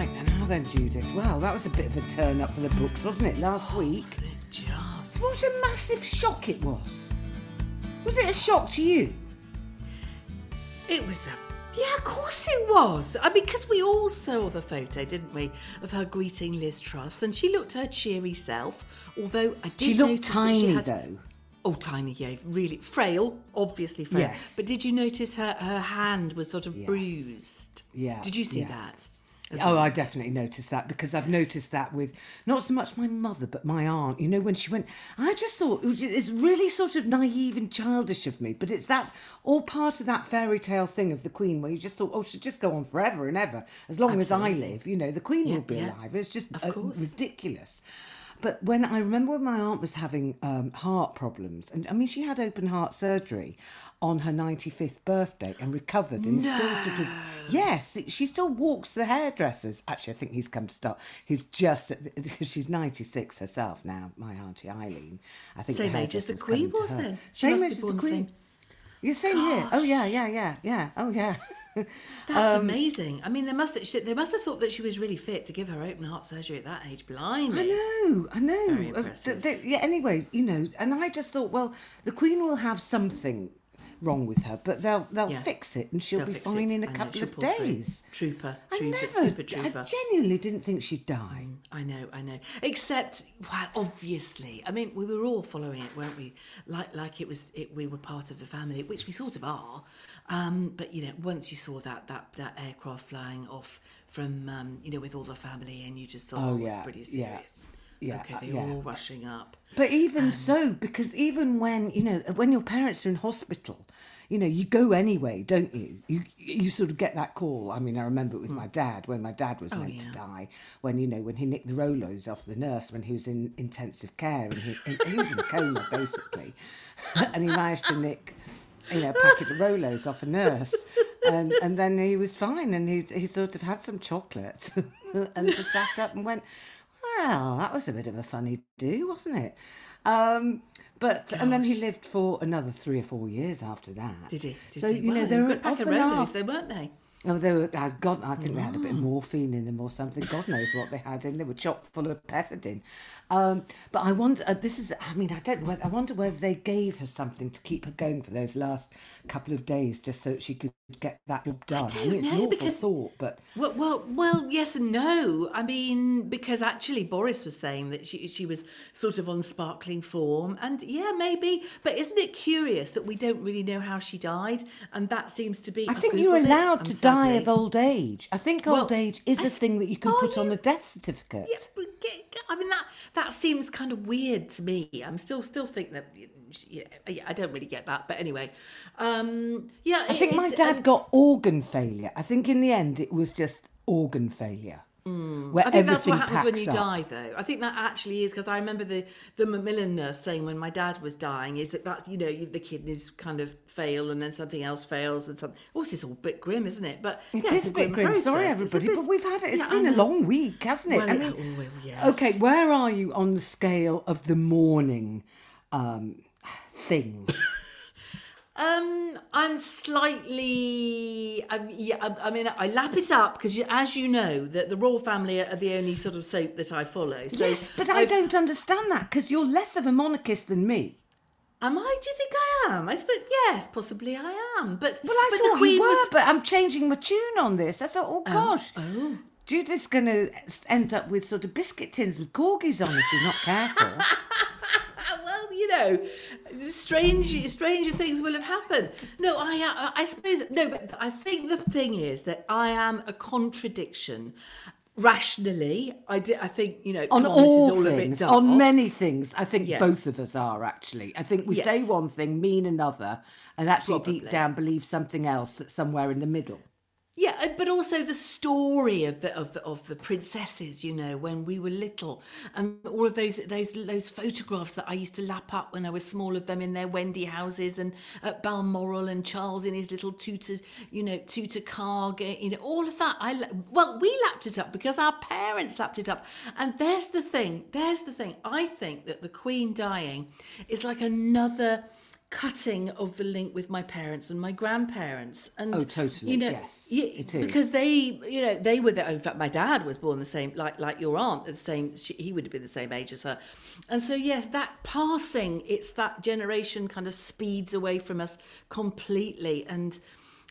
right then, now then, Judith. Well, that was a bit of a turn up for the books, wasn't it, last oh, week? Wasn't it just? What a massive shock it was. Was it a shock to you? It was a. Yeah, of course it was. I mean, because we all saw the photo, didn't we, of her greeting Liz Truss, and she looked her cheery self. Although I did She looked notice that tiny, she had, though. Oh, tiny, yeah, really frail, obviously frail. Yes. But did you notice her her hand was sort of Yes. bruised? Yeah, Did you see yeah. that? Oh? I definitely noticed that because I've noticed that with not so much my mother but my aunt. You know, when she went, I just thought it was, it's really sort of naive and childish of me, but it's that all part of that fairy tale thing of the Queen where you just thought, oh, she'll just go on forever and ever as long as I live. You know, the Queen Yeah, will be yeah. alive. It's just Of uh, course. ridiculous. But when I remember when my aunt was having um, heart problems, and I mean, she had open heart surgery on her 95th birthday and recovered and still sort of, yes, she still walks the hairdressers. Actually, I think he's come to stop. He's just, at the, because she's 96 herself now, my Auntie Eileen. I think Same age as the Queen was then. She Same age as the Queen. same- Yeah, same here. Oh, yeah, yeah, yeah, yeah. Oh, yeah. That's Um, amazing. I mean, they must have, they must have thought that she was really fit to give her open heart surgery at that age. Blimey. I know, I know. Very Uh, th- th- yeah. Anyway, you know, and I just thought, well, the Queen will have something wrong with her, but they'll they'll Yeah. fix it, and she'll They'll be fine it. in a couple of pull through. days. Trooper, I trooper, never, super trooper. I genuinely didn't think she'd die. I know, I know. Except, well, obviously, I mean, we were all following it, weren't we? Like, like it was, it, we were part of the family, which we sort of are. Um, but you know, once you saw that that that aircraft flying off from, um, you know, with all the family, and you just thought, Oh, oh, it's pretty serious. yeah, Okay, uh, they're yeah. all rushing up. But even so, because even when you know when your parents are in hospital, you know you go anyway, don't you? You you sort of get that call. I mean, I remember it with my dad when my dad was meant to die. When you know when he nicked the Rolos off the nurse when he was in intensive care and he, and he was in a coma basically, and he managed to nick. You know, a packet of Rolos off a nurse, and and then he was fine, and he he sort of had some chocolate, and just sat up and went, well, that was a bit of a funny do, wasn't it? Um, but and then he lived for another three or four years after that. Did he? Did so he? you know Well, there good were pack of are- they weren't they? Oh, they were. uh, God, I think they had a bit of morphine in them or something. God knows what they had in. They were chock full of pethidine. Um, but I wonder. Uh, this is. I mean, I don't. know I wonder whether they gave her something to keep her going for those last couple of days, just so she could get that job done. I, don't mean, it's an know, awful because- thought, but Well, well, well, yes and no. I mean, because actually Boris was saying that she she was sort of on sparkling form, and yeah, maybe. But isn't it curious that we don't really know how she died, and that seems to be. I think you're Googled allowed to die sadly- of old age. I think Well, old age is I a thing that you can Oh, put on a death certificate. Yeah, but I mean that that seems kind of weird to me. I'm still still think that. Yeah, yeah, I don't really get that, but anyway, um, yeah. I think my dad um, got organ failure. I think in the end it was just organ failure. Mm. I think that's what happens when you up. die, though. I think that actually is because I remember the the Macmillan nurse saying when my dad was dying is that that you know you, the kidneys kind of fail and then something else fails and something. Oh, this is all a bit grim, isn't it? But It yeah, is it's a bit grim. process. Sorry, everybody, bit- but we've had it. It's Yeah, been a long week, hasn't it? Well, I mean, oh, well, yes. okay, where are you on the scale of the mourning um, thing? Um, I'm slightly. I, yeah, I, I mean, I lap it up because, you, as you know, that the royal family are the only sort of soap that I follow. So yes, but I I've- don't understand that because you're less of a monarchist than me. Am I? Do you think I am? I suppose yes, possibly I am. But Well, I but thought the Queen you were, was. but I'm changing my tune on this. I thought, oh gosh, oh. Judith's going to end up with sort of biscuit tins with corgis on if she's not careful. Well, you know, strange, stranger things will have happened. No, I, I, I suppose no, but I think the thing is that I am a contradiction. Rationally, I did. I think you know, on on, this all is all a bit things, on many things. I think Yes. both of us are actually. I think we say one thing, mean another, and actually deep down believe something else that's somewhere in the middle. Yeah, uh, but also the story of the of the, of the princesses, you know, when we were little, and all of those those those photographs that I used to lap up when I was small of them in their Wendy houses and at Balmoral and Charles in his little Tudor, you know, tutor car, you know, all of that. I well, we lapped it up because our parents lapped it up, and there's the thing. There's the thing. I think that the Queen dying is like another cutting of the link with my parents and my grandparents and Oh, totally, you know yes, yeah, it is. because they you know they were there in fact my dad was born the same like like your aunt the same she, he would have been the same age as her and so yes that passing it's that generation kind of speeds away from us completely and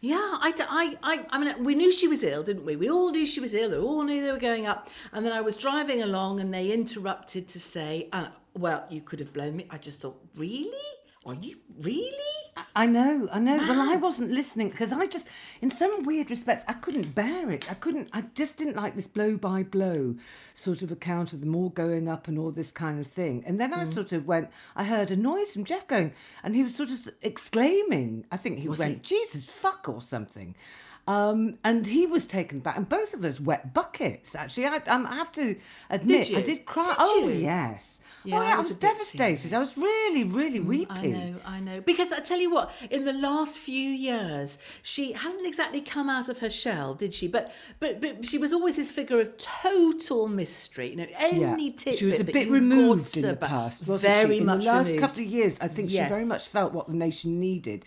yeah, I, I, I, I mean, we knew she was ill, didn't we? We all knew she was ill. We all knew they were going up. And then I was driving along and they interrupted to say, uh, well, you could have blown me. I just thought, really? Are you really? I know, I know. Well, I wasn't listening because I just, in some weird respects, I couldn't bear it. I couldn't, I just didn't like this blow by blow sort of account of them all going up and all this kind of thing. And then I Mm. sort of went, I heard a noise from Geoff going, and he was sort of exclaiming, I think he was went, Jesus, fuck, or something. Um, and he was taken back, and both of us wet buckets. Actually, I, um, I have to admit, I you? did cry. Did oh you? yes, Yeah, oh I yeah, I was was, devastated. I was really, really mm, weepy. I know, I know. Because I tell you what, in the last few years, she hasn't exactly come out of her shell, did she? But but but she was always this figure of total mystery. You know, any tidbit She was a bit removed in the past, wasn't very she? In much the last removed. couple of years, I think she very much felt what the nation needed.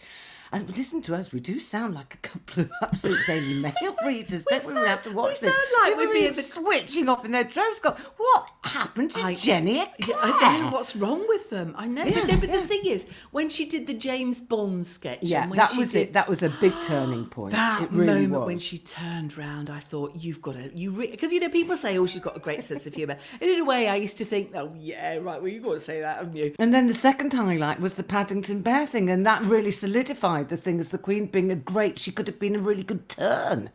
And listen to us, we do sound like a couple of absolute Daily Mail readers, don't we? We have to watch we this. sound like we we'd be the- switching off in their droves. Go, what happened to I- Jenny? Yeah? I know what's wrong with them. I know, Yeah, but, no, but yeah. the thing is, when she did the James Bond sketch, Yeah, that was did, it. That was a big turning point. That really moment was. when she turned round, I thought you've got to you because you know people say oh she's got a great sense of humour, and in a way I used to think oh yeah right well you've got to say that haven't you? And then the second highlight was the Paddington Bear thing, and that really solidified the thing as the Queen being a great. She could have been a really good turn.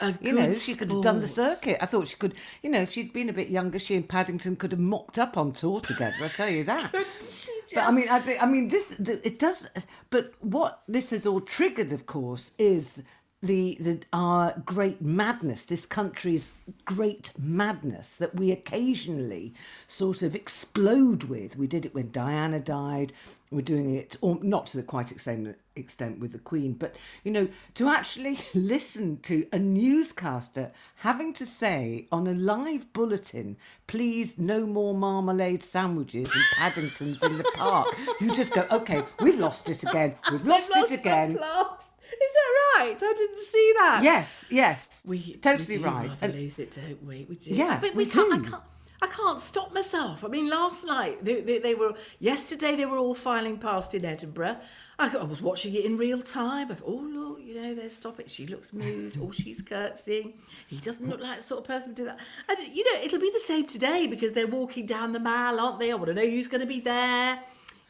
A you know, she could have done the circuit. I thought she could. You know, if she'd been a bit younger, she and Paddington could have mocked up on tour together. I tell you that. She But I mean, I, think, I mean, this the, it does. But what this has all triggered, of course, is the the our great madness. This country's great madness that we occasionally sort of explode with. We did it when Diana died. We're doing it, or not to the quite extent extent with the Queen, but you know, to actually listen to a newscaster having to say on a live bulletin, "Please, no more marmalade sandwiches and Paddingtons in the park." You just go, "Okay, we've lost it again. We've lost, Lost it again." Is that right? I didn't see that. Yes, yes, we totally we right. rather And- lose it, don't we? We do. Yeah, but we, we can't. do. I can't. I can't stop myself. I mean, last night they, they, they were. Yesterday they were all filing past in Edinburgh. I, I was watching it in real time. I thought, oh look, you know, they're stopping. She looks moved. or oh, she's curtsying. He doesn't look like the sort of person to do that. And you know, it'll be the same today because they're walking down the mall, aren't they? I want to know who's going to be there.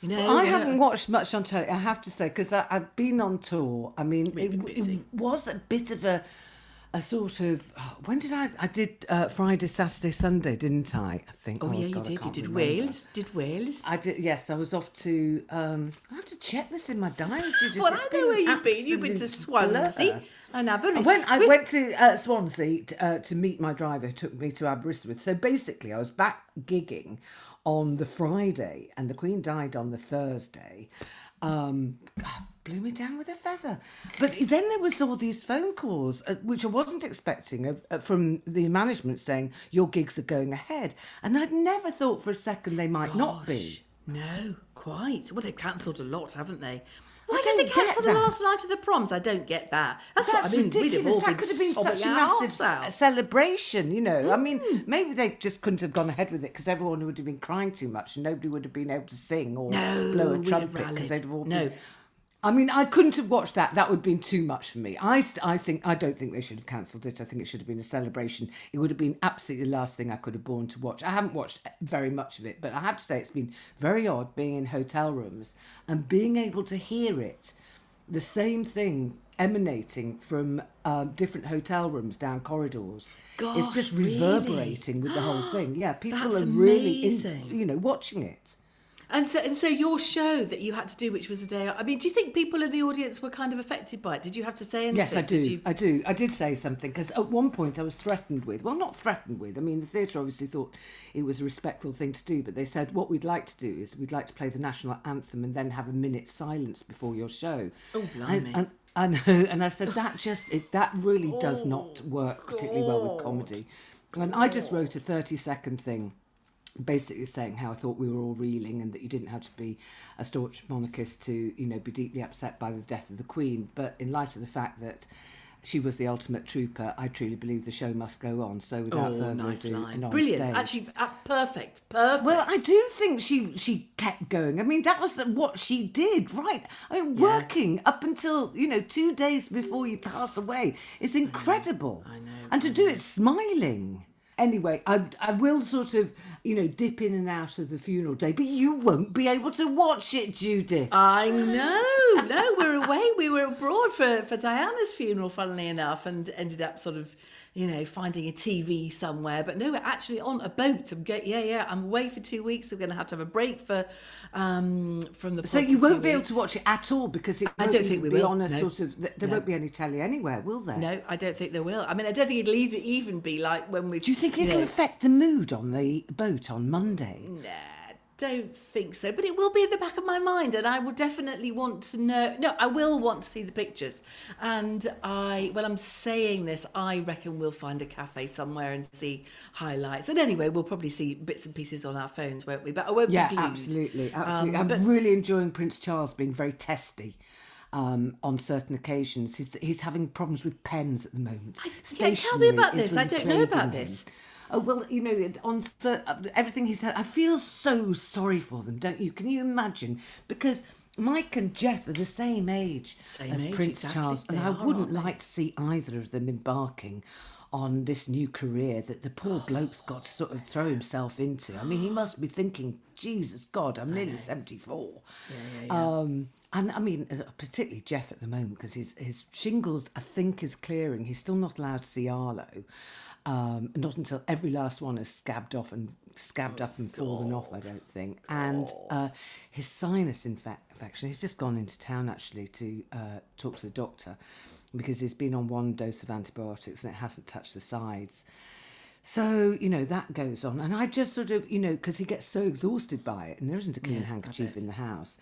You know, I you haven't watched much on telly, I have to say, because I've been on tour. I mean, it, been w- busy. it was a bit of a, a sort of. When did I? I did uh, Friday, Saturday, Sunday, didn't I? I think. Oh, yeah, you God, I did. You did remember. Wales. Did Wales. I did. Yes, I was off to. Um, I have to check this in my diary. Judith. well, It's I been know where you've been. You've been to blur. Swansea and I Aberystwyth. went, I went to uh, Swansea uh, to meet my driver who took me to Aberystwyth. So basically, I was back gigging on the Friday, and the Queen died on the Thursday. Um, blew me down with a feather. But then there was all these phone calls, uh, which I wasn't expecting, uh, from the management saying your gigs are going ahead, and I'd never thought for a second they might not be. No, quite. Well, they've cancelled a lot, haven't they? Why did they cancel the last night of the proms? I don't get that. That's, That's what I mean. ridiculous. We'd have all that could have been such a massive out. celebration, you know. I mean, hmm. maybe they just couldn't have gone ahead with it because everyone would have been crying too much and nobody would have been able to sing or No, blow a trumpet because they'd have all No. been. I mean, I couldn't have watched that. That would have been too much for me. I, I think, I don't think they should have cancelled it. I think it should have been a celebration. It would have been absolutely the last thing I could have borne to watch. I haven't watched very much of it, but I have to say it's been very odd being in hotel rooms and being able to hear it, the same thing emanating from um, different hotel rooms down corridors. it's just Gosh, really? reverberating with the whole thing. Yeah, people That's are really, in, you know, watching it. And so, and so your show that you had to do, which was a day, I mean, do you think people in the audience were kind of affected by it? Did you have to say anything? Yes, I do. Did you... I do. I did say something because at one point I was threatened with. Well, not threatened with. I mean, the theatre obviously thought it was a respectful thing to do, but they said what we'd like to do is we'd like to play the national anthem and then have a minute's silence before your show. Oh, blimey. And, I know, and I said that just it, that really does not Oh, work particularly well with comedy. And I just oh. wrote a thirty-second thing basically saying how I thought we were all reeling and that you didn't have to be a staunch monarchist to, you know, be deeply upset by the death of the Queen. But in light of the fact that she was the ultimate trooper, I truly believe the show must go on. So without Oh, further nice ado, line. Brilliant. stage- Actually, uh, perfect. Perfect. well, I do think she she kept going. I mean, that was what she did, right? I mean, working up until you know two days before you pass away is incredible. I know, and to do it smiling. Anyway, I I will sort of you know dip in and out of the funeral day, but you won't be able to watch it, Judith. I know. No, we're away. We were abroad for, for Diana's funeral, funnily enough, and ended up sort of, you know, finding a TV somewhere. But no, we're actually on a boat. I'm go- yeah, yeah. I'm away for two weeks. So We're going to have to have a break for um from the. so you won't be able to watch it at all because it I don't think we be will, on a no. sort of. There No. won't be any telly anywhere, will there? No, I don't think there will. I mean, I don't think it'll even be like when we. Do you think it'll affect the mood on the boat on Monday? Nah, don't think so. But it will be in the back of my mind, and I will definitely want to know. No, I will want to see the pictures. And I, well, I'm saying this, I reckon we'll find a cafe somewhere and see highlights. And anyway, we'll probably see bits and pieces on our phones, won't we? But I won't Yeah, be glued. absolutely, absolutely. Um, I'm really enjoying Prince Charles being very testy. Um, on certain occasions, he's, he's having problems with pens at the moment. yeah, tell me about this. I don't know about this. Oh well, you know, on uh, everything he said, I feel so sorry for them, don't you? Can you imagine? Because Mike and Geoff are the same age Same as age, Prince exactly. Charles, and They I are, wouldn't like to see either of them embarking on this new career that the poor bloke's got to sort of throw himself into. I mean, he must be thinking, Jesus God, I'm nearly 74. Um, and I mean, uh, particularly Geoff at the moment, because his, his shingles, I think, is clearing. He's still not allowed to see Arlo. Um, not until every last one has scabbed off and scabbed up and fallen off, I don't think. And uh, his sinus infe- infection, he's just gone into town actually to uh, talk to the doctor because he's been on one dose of antibiotics and it hasn't touched the sides. So, you know, that goes on. And I just sort of, you know, because he gets so exhausted by it and there isn't a clean handkerchief in the house.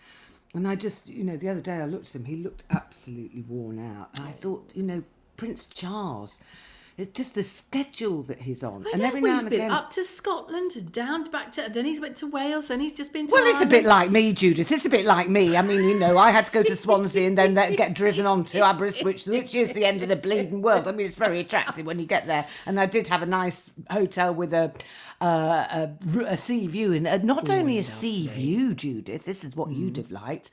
And I just, you know, the other day I looked at him, he looked absolutely worn out. And I thought, you know, Prince Charles, it's just the schedule that he's on. And every well, now he's and been again. up to Scotland and down back to. Then he's went to Wales. Then he's just been to. Well, it's a bit like me, Judith. It's a bit like me. I mean, you know, I had to go to Swansea and then get driven on to Aberystwyth, which is the end of the bleeding world. I mean, it's very attractive when you get there. And I did have a nice hotel with a uh, a, a sea view, and uh, not only a sea view, Judith. This is what you'd have liked.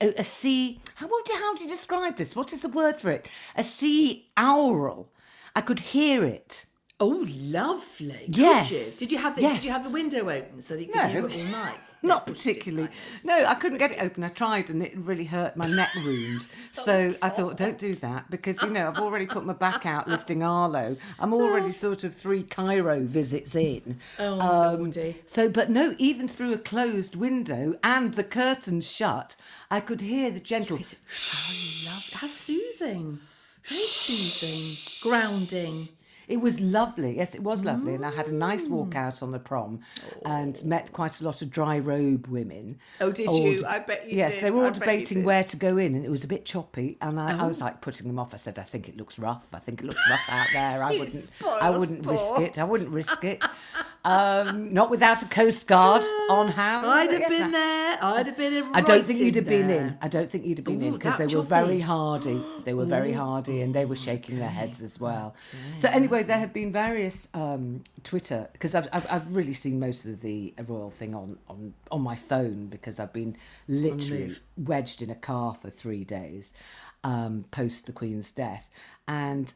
A, a sea. How would you, how do you describe this? What is the word for it? A sea aural. I could hear it. Oh, lovely. Yes. Did you have the Yes. Did you have the window open so that you could No. hear it all night? Not was particularly. No, I couldn't get it open. I tried and it really hurt my neck wound. So I thought, don't do that because, you know, I've already put my back out lifting Arlo. I'm already sort of three chiro visits in. Oh, Um. So, but no, even through a closed window and the curtains shut, I could hear the gentle. How lovely. How soothing. Very soothing. Grounding. It was lovely. Yes, it was lovely. And I had a nice walk mm. out on the prom and met quite a lot of dry robe women. Oh, did All you? I bet you yes, did. they were I all bet you debating did. Oh. where to go in and it was a bit choppy. And I, I was oh. like putting them off. I said, I think it looks rough. I think it looks rough out there. I You wouldn't, I wouldn't risk it. I wouldn't risk it. Um, not without a coast guard on hand. I'd have been there. I'd have been in. I don't think you'd have been in. I don't think you'd have been in because they were very hardy. They were very hardy and they were shaking their heads as well. So anyway, there have been various um, Twitter because I've, I've I've really seen most of the royal thing on on on my phone because I've been literally wedged in a car for three days um, post the Queen's death and.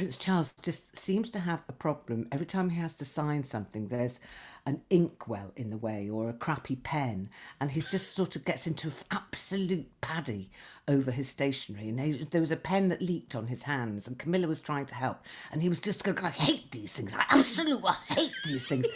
Prince Charles just seems to have a problem. Every time he has to sign something, there's an inkwell in the way or a crappy pen, and he just sort of gets into absolute paddy over his stationery. And he, there was a pen that leaked on his hands, and Camilla was trying to help, and he was just going, "I hate these things. I absolutely hate these things."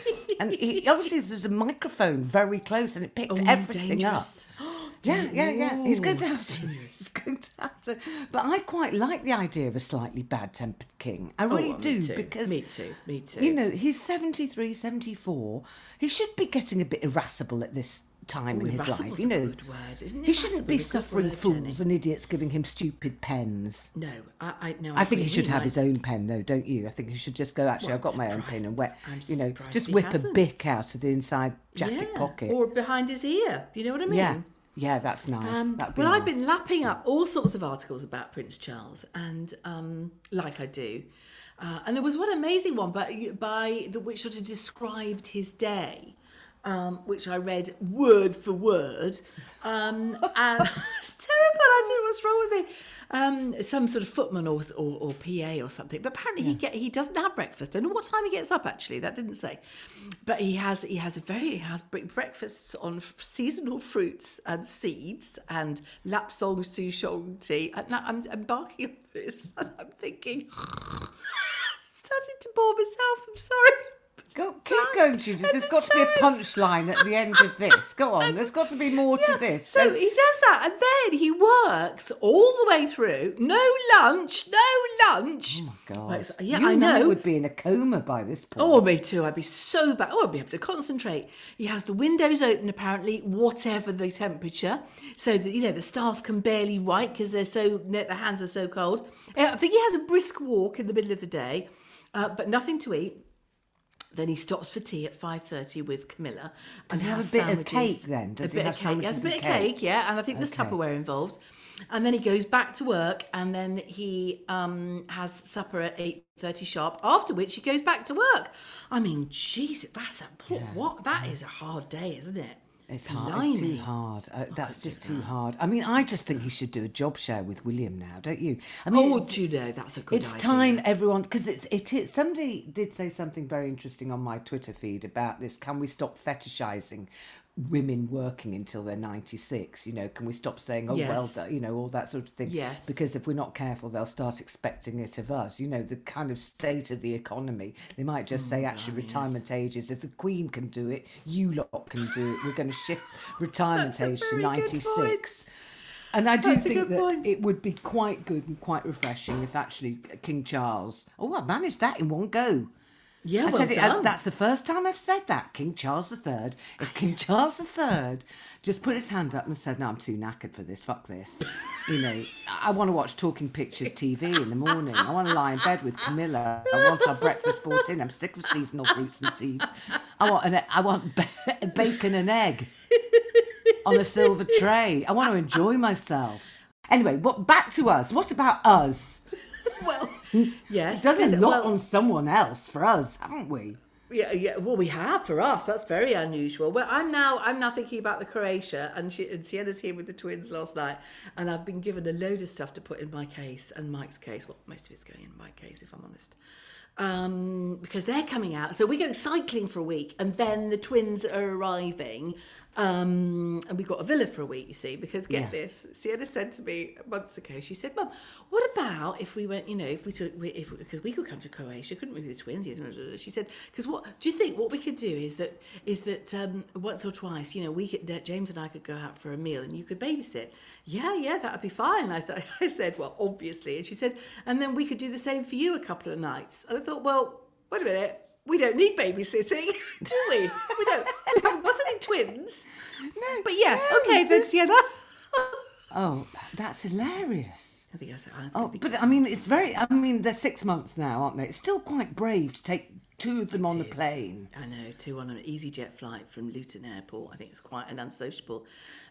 and he, obviously, there's a microphone very close, and it picked Oh, everything dangerous. up. Yeah, yeah, yeah. He's going to have to. He's going to have to. But I quite like the idea of a slightly bad-tempered king. I really well, me do too, because me too, me too. You know, he's 73, 74. He should be getting a bit irascible at this time in his life. You know, a good he shouldn't be a good suffering word, fools Jenny? and idiots giving him stupid pens. No, I, I no. I think he should have his own pen, though, don't you? I think he should just go. Actually, Well, I've got my own pen and wet. I'm You know, just whip a hasn't. bic out of the inside jacket yeah, pocket. or behind his ear. You know what I mean? yeah, yeah, that's nice. Um, That'd be well, I've been lapping up all sorts of articles about Prince Charles, and um, like I do, uh, and there was one amazing one by, by the which sort of described his day, um, which I read word for word, um, and terrible. I don't know what's wrong with me. Um, some sort of footman or, or, or PA or something. But apparently he get he doesn't have breakfast. I don't know what time he gets up. Actually, that didn't say. But he has he has a very he has bre- breakfasts on f- seasonal fruits and seeds and lapsang souchong tea. And I'm embarking on this, and I'm thinking, starting to bore myself. I'm sorry. Go, keep going, Judith. There's got to be a punchline at the end of this. Go on. There's got to be more to this. So he does that, and then he works all the way through. No lunch, no lunch. Oh my God. It's- yeah, you I and know. would be in a coma by this point. Oh, me too. I'd be so bad. Oh, I'd be able to concentrate. He has the windows open, apparently, whatever the temperature, so that you know the staff can barely write because they're so their hands are so cold. Uh, I think he has a brisk walk in the middle of the day, uh, but nothing to eat. Then he stops for tea at five thirty with Camilla. And he have has a bit of cake then? Does a he bit have of cake. He has a bit of cake, yeah, and I think there's Okay. Tupperware involved. And then he goes back to work, and then he um, has supper at eight thirty sharp. After which he goes back to work. I mean, Jesus, that's a what? That is a hard day, isn't it? It's hard. It's too hard. Uh, that's just too hard. I mean, I just think he should do a job share with William now, don't you? I mean, Oh, do you know that's a good it's idea. time everyone because it's it is somebody did say something very interesting on my Twitter feed about this. Can we stop fetishizing women working until they're 96 you know can we stop saying oh well Yes. done you know all that sort of thing Yes. because if we're not careful they'll start expecting it of us you know the kind of state of the economy they might just say actually retirement ages if the queen can do it you lot can do it we're going to shift retirement age to 96 and I do That's think that point. it would be quite good and quite refreshing if actually King Charles. Oh, I managed that in one go. Yeah, I well it- I- done. that's the first time I've said that. King Charles III. If King Charles III just put his hand up and said, "No, I'm too knackered for this. Fuck this," you know, I want to watch Talking Pictures TV in the morning. I want to lie in bed with Camilla. I want our breakfast brought in. I'm sick of seasonal fruits and seeds. I want an, I want ba- bacon and egg on a silver tray. I want to enjoy myself. Anyway, what back to us? What about us? well, yes. Done a lot well, on someone else for us, haven't we? Yeah, yeah. Well, we have for us. That's very unusual. Well, I'm now I'm now thinking about the Croatia, and she and Sienna's here with the twins last night, and I've been given a load of stuff to put in my case and Mike's case. Well, most of it's going in my case, if I'm honest, um, because they're coming out. So we're going cycling for a week, and then the twins are arriving, um, and we've got a villa for a week. You see, because get Yeah. this, Sienna said to me months ago. She said, "Mum, what about if we went? You know, if we took, if because we could come to Croatia, couldn't we? With the twins?" She said, "Because what do you think? What we could do is that is that um, once or twice, you know, we could that James and I could go out for a meal, and you could babysit. Yeah, yeah, that'd be fine." I said, "I said, well, obviously," and she said, "And then we could do the same for you a couple of nights." And I thought, well, wait a minute. We don't need babysitting, do we? We don't. We haven't got any twins. No. But yeah, okay then, Sienna. Oh, that's hilarious. I think I said, Oh, but I mean, it's very. I mean, they're six months now, aren't they? It's still quite brave to take two of them on a It is. plane. I know, two on an EasyJet flight from Luton Airport. I think it's quite an unsociable.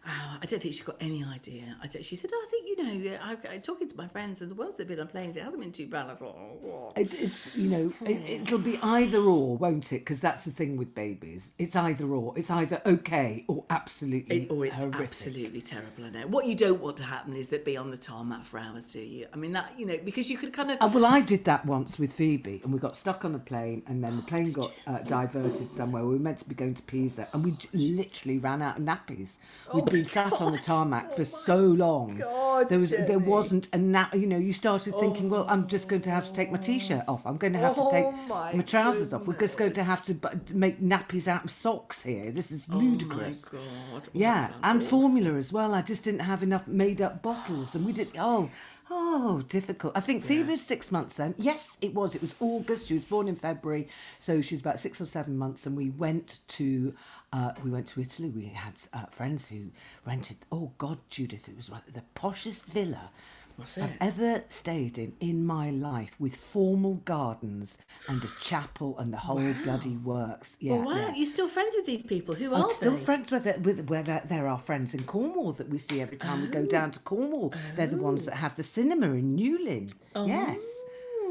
Uh, I don't think she's got any idea. I she said, oh, I think, you know, I, I, talking to my friends and the ones that have been on planes, it hasn't been too bad. I thought, oh, It, it's you know, it, it'll be either or, won't it? Because that's the thing with babies. It's either or. It's either okay or absolutely It- or it's horrific. absolutely terrible. I know. What you don't want to happen is that be on the tarmac for hours, do you? I mean, that, you know, because you could kind of. Uh, well, I did that once with Phoebe, and we got stuck on a plane, and then the plane got uh, diverted somewhere. We were meant to be going to Pisa, and we j- literally ran out of nappies. Oh, been sat on the tarmac for so long. God, there was there wasn't a nap. You know, you started thinking, well, I'm just going to have to take my t-shirt off. I'm going to have to take Oh, my my trousers off. We're just going to have to bu- make nappies out of socks here. This is ludicrous. Oh God. Yeah, and formula as well. I just didn't have enough made-up bottles, and we did. Oh, oh, difficult. I think Phoebe was six months then. Yes, it was. It was August. She was born in February, so she was about six or seven months. And we went to, uh, we went to Italy. We had uh, friends who rented. Oh God, Judith, it was like the poshest villa. What's I've it? ever stayed in in my life with formal gardens and a chapel and the whole bloody works. Yeah, Well, why yeah. aren't you still friends with these people? Who are I'm still they? friends with it, with where there, there are friends in Cornwall that we see every time we go down to Cornwall. They're the ones that oh. have the cinema in Newlyn. Yes.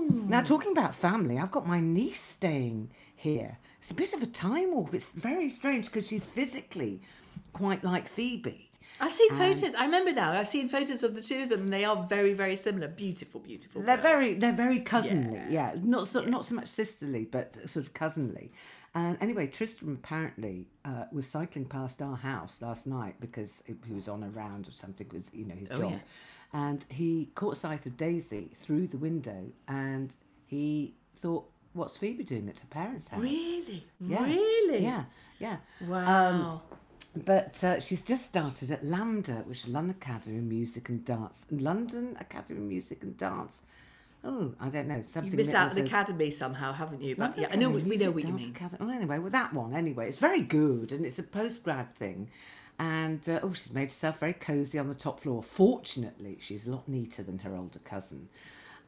Now oh. talking about family, I've got my niece staying here. It's a bit of a time warp. It's very strange because she's physically quite like Phoebe. I've seen photos. I remember now. I've seen photos of the two of them, and they are very, very similar. Beautiful, beautiful. They're girls. very they're very cousinly, yeah. Not so not so much sisterly, but sort of cousinly. And anyway, Tristram apparently uh, was cycling past our house last night because he was on a round of something. It was you know his job, yeah. and he caught sight of Daisy through the window, and he thought, "What's Phoebe doing at her parents' house?" Really, Yeah. really. Yeah, yeah. Wow. But uh, she's just started at LAMDA, which is London Academy of Music and Dance. London Academy of Music and Dance. Oh, I don't know. Something You've missed out on academy somehow, haven't you? But London yeah, I know of we know what you mean. Academy. Well, anyway, with that one, anyway, it's very good and it's a post grad thing. And uh, oh, she's made herself very cosy on the top floor. Fortunately, she's a lot neater than her older cousin.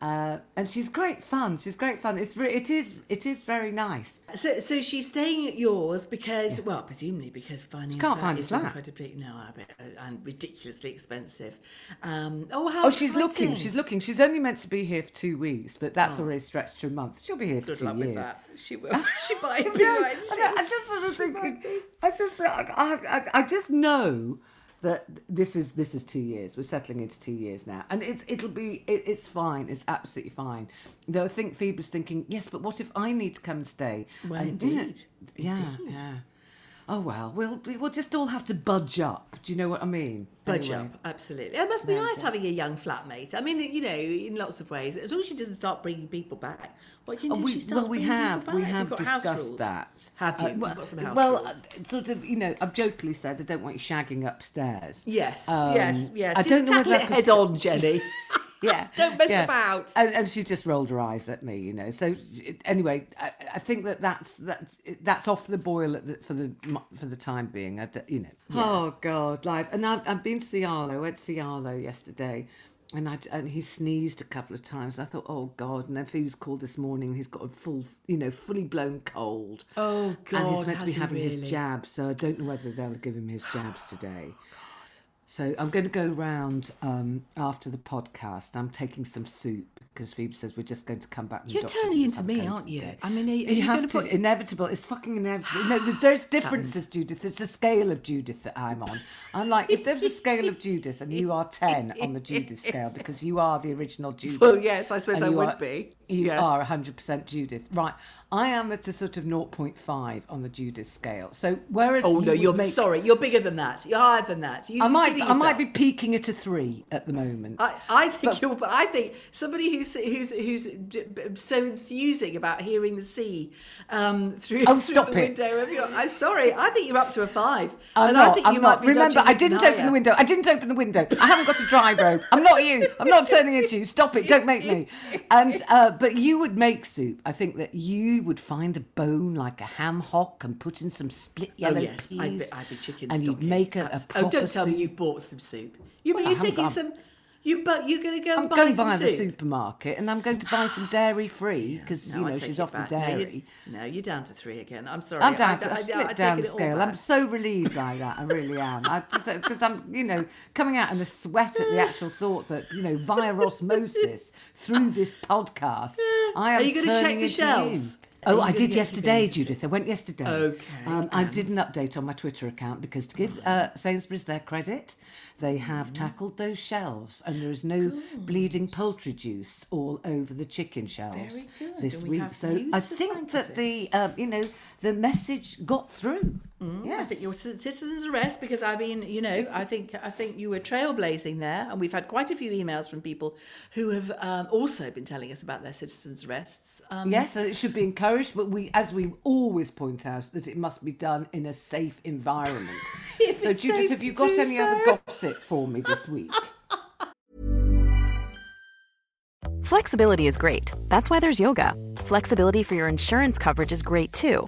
Uh, and she's great fun. She's great fun. It's re- it is it is very nice. So, so she's staying at yours because, well, presumably because finding can't a find a is flat. incredibly no, uh, and ridiculously expensive. Um, oh, how Oh, she's looking. She's looking. She's only meant to be here for two weeks, but that's already stretched to a month. She'll be here for Good two luck years. with that. She will. she might be No, right. I, I just sort of thinking. I just, I, I, I just know that this is this is two years. We're settling into two years now, and it's it'll be it, it's fine. It's absolutely fine. Though I think Phoebe's thinking, yes, but what if I need to come and stay? Well, And, indeed. yeah, yeah. Oh well, we'll we'll just all have to budge up. Do you know what I mean? Budge Anyway. up, absolutely. It must be nice having a young flatmate. I mean, you know, in lots of ways. As long as she doesn't start bringing people back. What can Oh, we, she starts well, we have we have You've got house discussed that. Have you? Uh, well, got some house well, rules. uh, sort of, you know, I've jokingly said I don't want you shagging upstairs. Yes, Um, yes, yes. I Just don't know tackle whether it head on, Jenny. yeah, Don't mess yeah. about. And, and she just rolled her eyes at me, you know. So anyway, I, I think that that's that that's off the boil at the, for the for the time being. I d you know. Oh God, live. And I've I've been to see Arlo. I went to see Arlo yesterday. And, I, and he sneezed a couple of times. I thought, oh God! And then he was called this morning. He's got a full, you know, fully blown cold. Oh, God! And he's meant to be has he having his really? jabs, so I don't know whether they'll give him his jabs today. Oh, So I'm going to go round um, after the podcast. I'm taking some soup because Phoebe says we're just going to come back. You're turning into me, aren't you? I mean, are, are You, you, have going to. put Inevitable. It's fucking inevitable. No, there's differences, Judith. There's a scale of Judith that I'm on. I'm like, if there's a scale of Judith and you are 10 on the Judith scale because you are the original Judith. Well, yes, I suppose I would are- be. You Yes. are 100% Judith. Right. I am at a sort of 0.5 on the Judith scale. So whereas Oh you no, you're make- sorry. You're bigger than that. You're higher than that. You, I might, I might be peaking at a three at the moment. I, I think you're. I think somebody who's who's who's b- so enthusing about hearing the sea um, through, Oh, through the it. window. Of your, I'm sorry. I think you're up to a five, I'm and not. I think I'm you not. might be. Remember, I didn't even open the window. I didn't open the window. I haven't got a dry robe. I'm not you. I'm not turning into you. Stop it. Don't make me. And uh, but you would make soup. I think that you would find a bone like a ham hock and put in some split Oh yellow yes, peas. I'd be, I'd be chicken And you'd make a, a Abs- proper Oh, don't tell me you've bought some soup. You, Well, you're taking got- some. You but you're going to go buy some I'm and buy going some by the soup. supermarket and I'm going to buy some dairy free because No, you I know take she's it off the back. No, you're- dairy. No, you're down to three again. I'm sorry. I'm down I, to, I, I've I, slipped I've down the it all scale. back. I'm so relieved by that. I really am. Because I'm, you know, coming out in the sweat at the actual thought that you know via osmosis through this podcast, I am. Are you going to check turning the into shelves? you. Are Oh, I did yesterday, Judith. I went yesterday. Okay, Um, I did an update on my Twitter account because to give uh, Sainsbury's their credit, they have Mm-hmm. tackled those shelves and there is no bleeding poultry juice all over the chicken shelves Very good, this and we week. have So I to think thank that the um, you know the message got through. yes. I think your citizens arrest because I mean, you know, I think I think you were trailblazing there, and we've had quite a few emails from people who have um, also been telling us about their citizens arrests. Um, Yes, and it should be encouraged, but we, as we always point out, that it must be done in a safe environment. If so, it's Judith, safe have you got do any other gossip for me this week? Flexibility is great. That's why there's yoga. Flexibility for your insurance coverage is great too.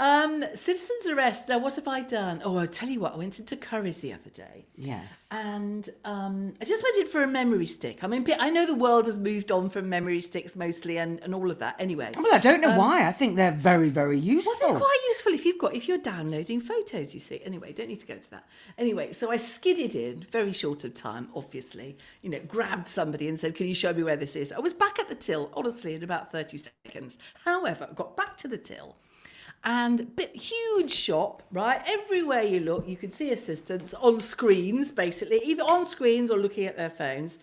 Um, citizens arrest. Now, what have I done? Oh, I'll tell you what. I went into Currys the other day. Yes. And um, I just went in for a memory stick. I mean, I know the world has moved on from memory sticks mostly and, and all of that. Anyway, Well, I don't know why. I think they're very, very useful. Well, they're quite useful if you've got if you're downloading photos. You see. Anyway, don't need to go into that. Anyway, so I skidded in very short of time. Obviously, you know, grabbed somebody and said, "Can you show me where this is?" I was back at the till, honestly, in about thirty seconds. However, I got back to the till. And bit huge shop, right? Everywhere you look, you can see assistants on screens, basically, either on screens or looking at their phones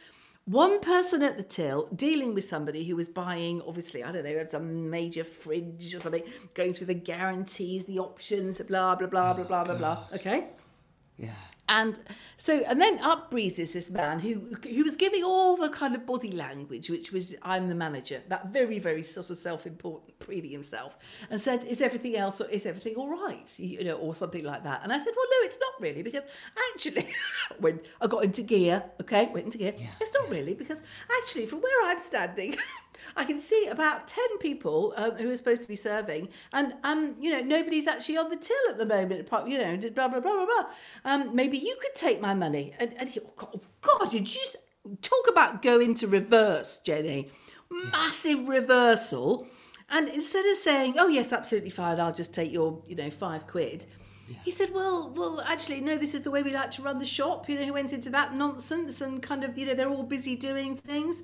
one person at the till dealing with somebody who was buying, obviously, I don't know, some major fridge or something, going through the guarantees, the options, blah, blah, blah, blah, blah, blah, oh, blah. Okay? Yeah. And so, and then up breezes this man who who was giving all the kind of body language, which was I'm the manager, that very very sort of self-important, preening himself, and said, "Is everything else? Is everything all right? You know, or something like that." And I said, "Well, no, it's not really, because actually, when I got into gear, okay, went into gear, it's not really because actually, from where I'm standing." I can see about 10 people um, who are supposed to be serving, and um, you know, nobody's actually on the till at the moment, you know, blah, blah, blah, blah, blah. Um, maybe you could take my money. And, and he, oh, God, oh, God, did you talk about go into reverse, Jenny? Massive reversal. And instead of saying, oh, yes, absolutely fine, I'll just take your, you know, five quid. He said, "Well, well, actually, no. This is the way we like to run the shop." You know, he went into that nonsense and kind of, you know, they're all busy doing things.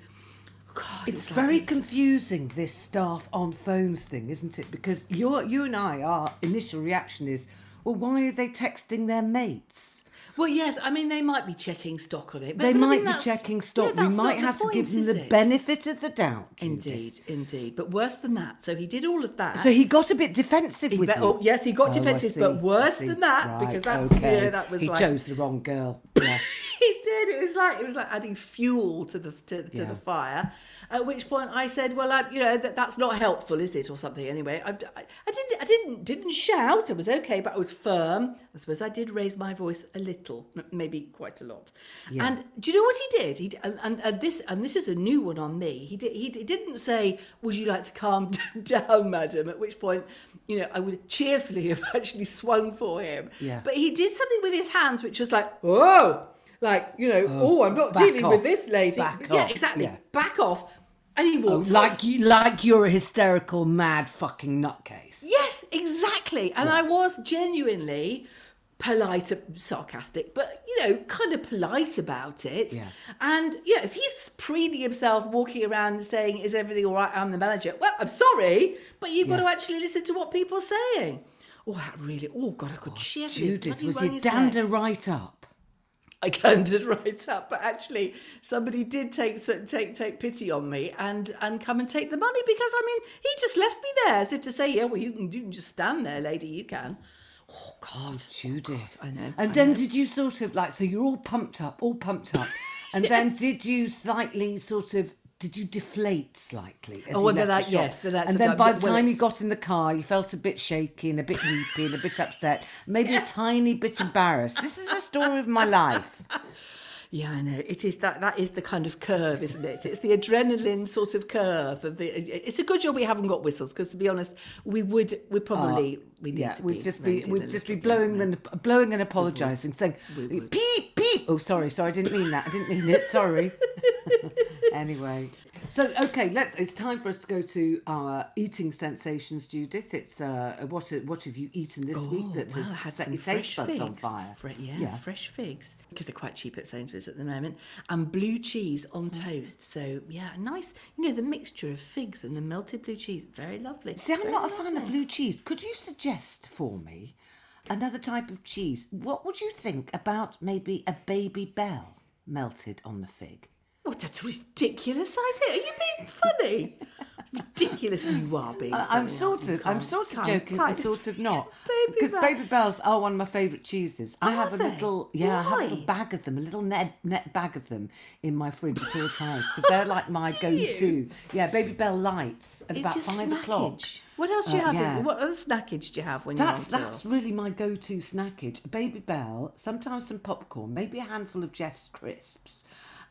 God, It's very confusing this staff on phones thing, isn't it? Because your you and I, our initial reaction is, well, why are they texting their mates? Well, yes, I mean they might be checking stock on it. But, they but I might mean, be checking yeah, stock. we might have to give them the it? benefit of the doubt. Judith. Indeed, indeed. But worse than that. So he did all of that. So he got a bit defensive He with you. oh, yes, he got Oh, defensive, but worse than that, Right, because that's you okay. know that was he like chose the wrong girl. Yeah. he did. It was like it was like adding fuel to the to, to Yeah. the fire. At which point I said, "Well, I, you know that, that's not helpful, is it, or something?" Anyway, I, I, I didn't I didn't didn't shout. I was okay, but I was firm. I suppose I did raise my voice a little, maybe quite a lot. And do you know what he did? He and, and, and this and this is a new one on me. He did he, d- didn't say, "Would you like to calm down, madam?" At which point. You know, I would cheerfully have actually swung for him. Yeah. But he did something with his hands, which was like, "Whoa!" Like you know oh, oh i'm not dealing with this lady. Back yeah off, exactly. Yeah. back off. And he oh, walked like off. you, like you're a hysterical, mad fucking nutcase. yes exactly. And i was genuinely polite sarcastic but you know kind of polite about it. Yeah. and yeah if he's preening himself walking around saying is everything all right? I'm the manager. Well i'm sorry but you've got to actually listen to what people are saying. Oh that really oh god i could oh, cheerfully Judith, bloody was rung he his damned head. her right up? I cantered right up, but actually somebody did take take take pity on me and and come and take the money because I mean he just left me there as if to say, yeah, well you can you can just stand there, lady, you can. Oh God, Judith. Oh, I know, And I then know. did you sort of like, so you're all pumped up, all pumped up. And then did you slightly sort of, did you deflate slightly? Oh, well, that- the yes, that's And then by the time you got in the car, you felt a bit shaky and a bit weepy and a bit upset, maybe a tiny bit embarrassed. This is a story of my life. Yeah, I know. It is that that is the kind of curve, isn't it? It's the adrenaline sort of curve of the. It's a good job we haven't got whistles because, to be honest, we would we probably oh, we need Yeah, to we'd be just be we'd just be blowing and blowing and apologising, saying peep peep. Oh, sorry, sorry, I didn't mean that. I didn't mean it. Sorry. anyway, so okay, let's. It's time for us to go to our eating sensations, Judith. It's uh, what what have you eaten this week that Oh, has had set your taste buds figs. on fire? Fre- yeah, fresh figs because they're quite cheap at Sainsbury's at the moment, and blue cheese on Mm. toast. So yeah, nice. You know the mixture of figs and the melted blue cheese, very lovely. See, I'm Very not a fan of blue cheese. Could you suggest for me another type of cheese? What would you think about maybe a Babybel melted on the fig? What that's a ridiculous idea. Are you being funny? ridiculous. You are being funny. I'm sort you? of, I'm sort of joking, and sort of not, Baby because Bell. Babybels are one of my favourite cheeses. I have a they? little, yeah, I have a little bag of them, a little net net bag of them in my fridge at all times because they're like my go-to. Yeah, Babybel lights at It's about five o'clock. snackage. What else do you Uh, have? yeah. What other snackage do you have when That's you're on that's really my go-to snackage. A Babybel, sometimes some popcorn, maybe a handful of Geoff's crisps,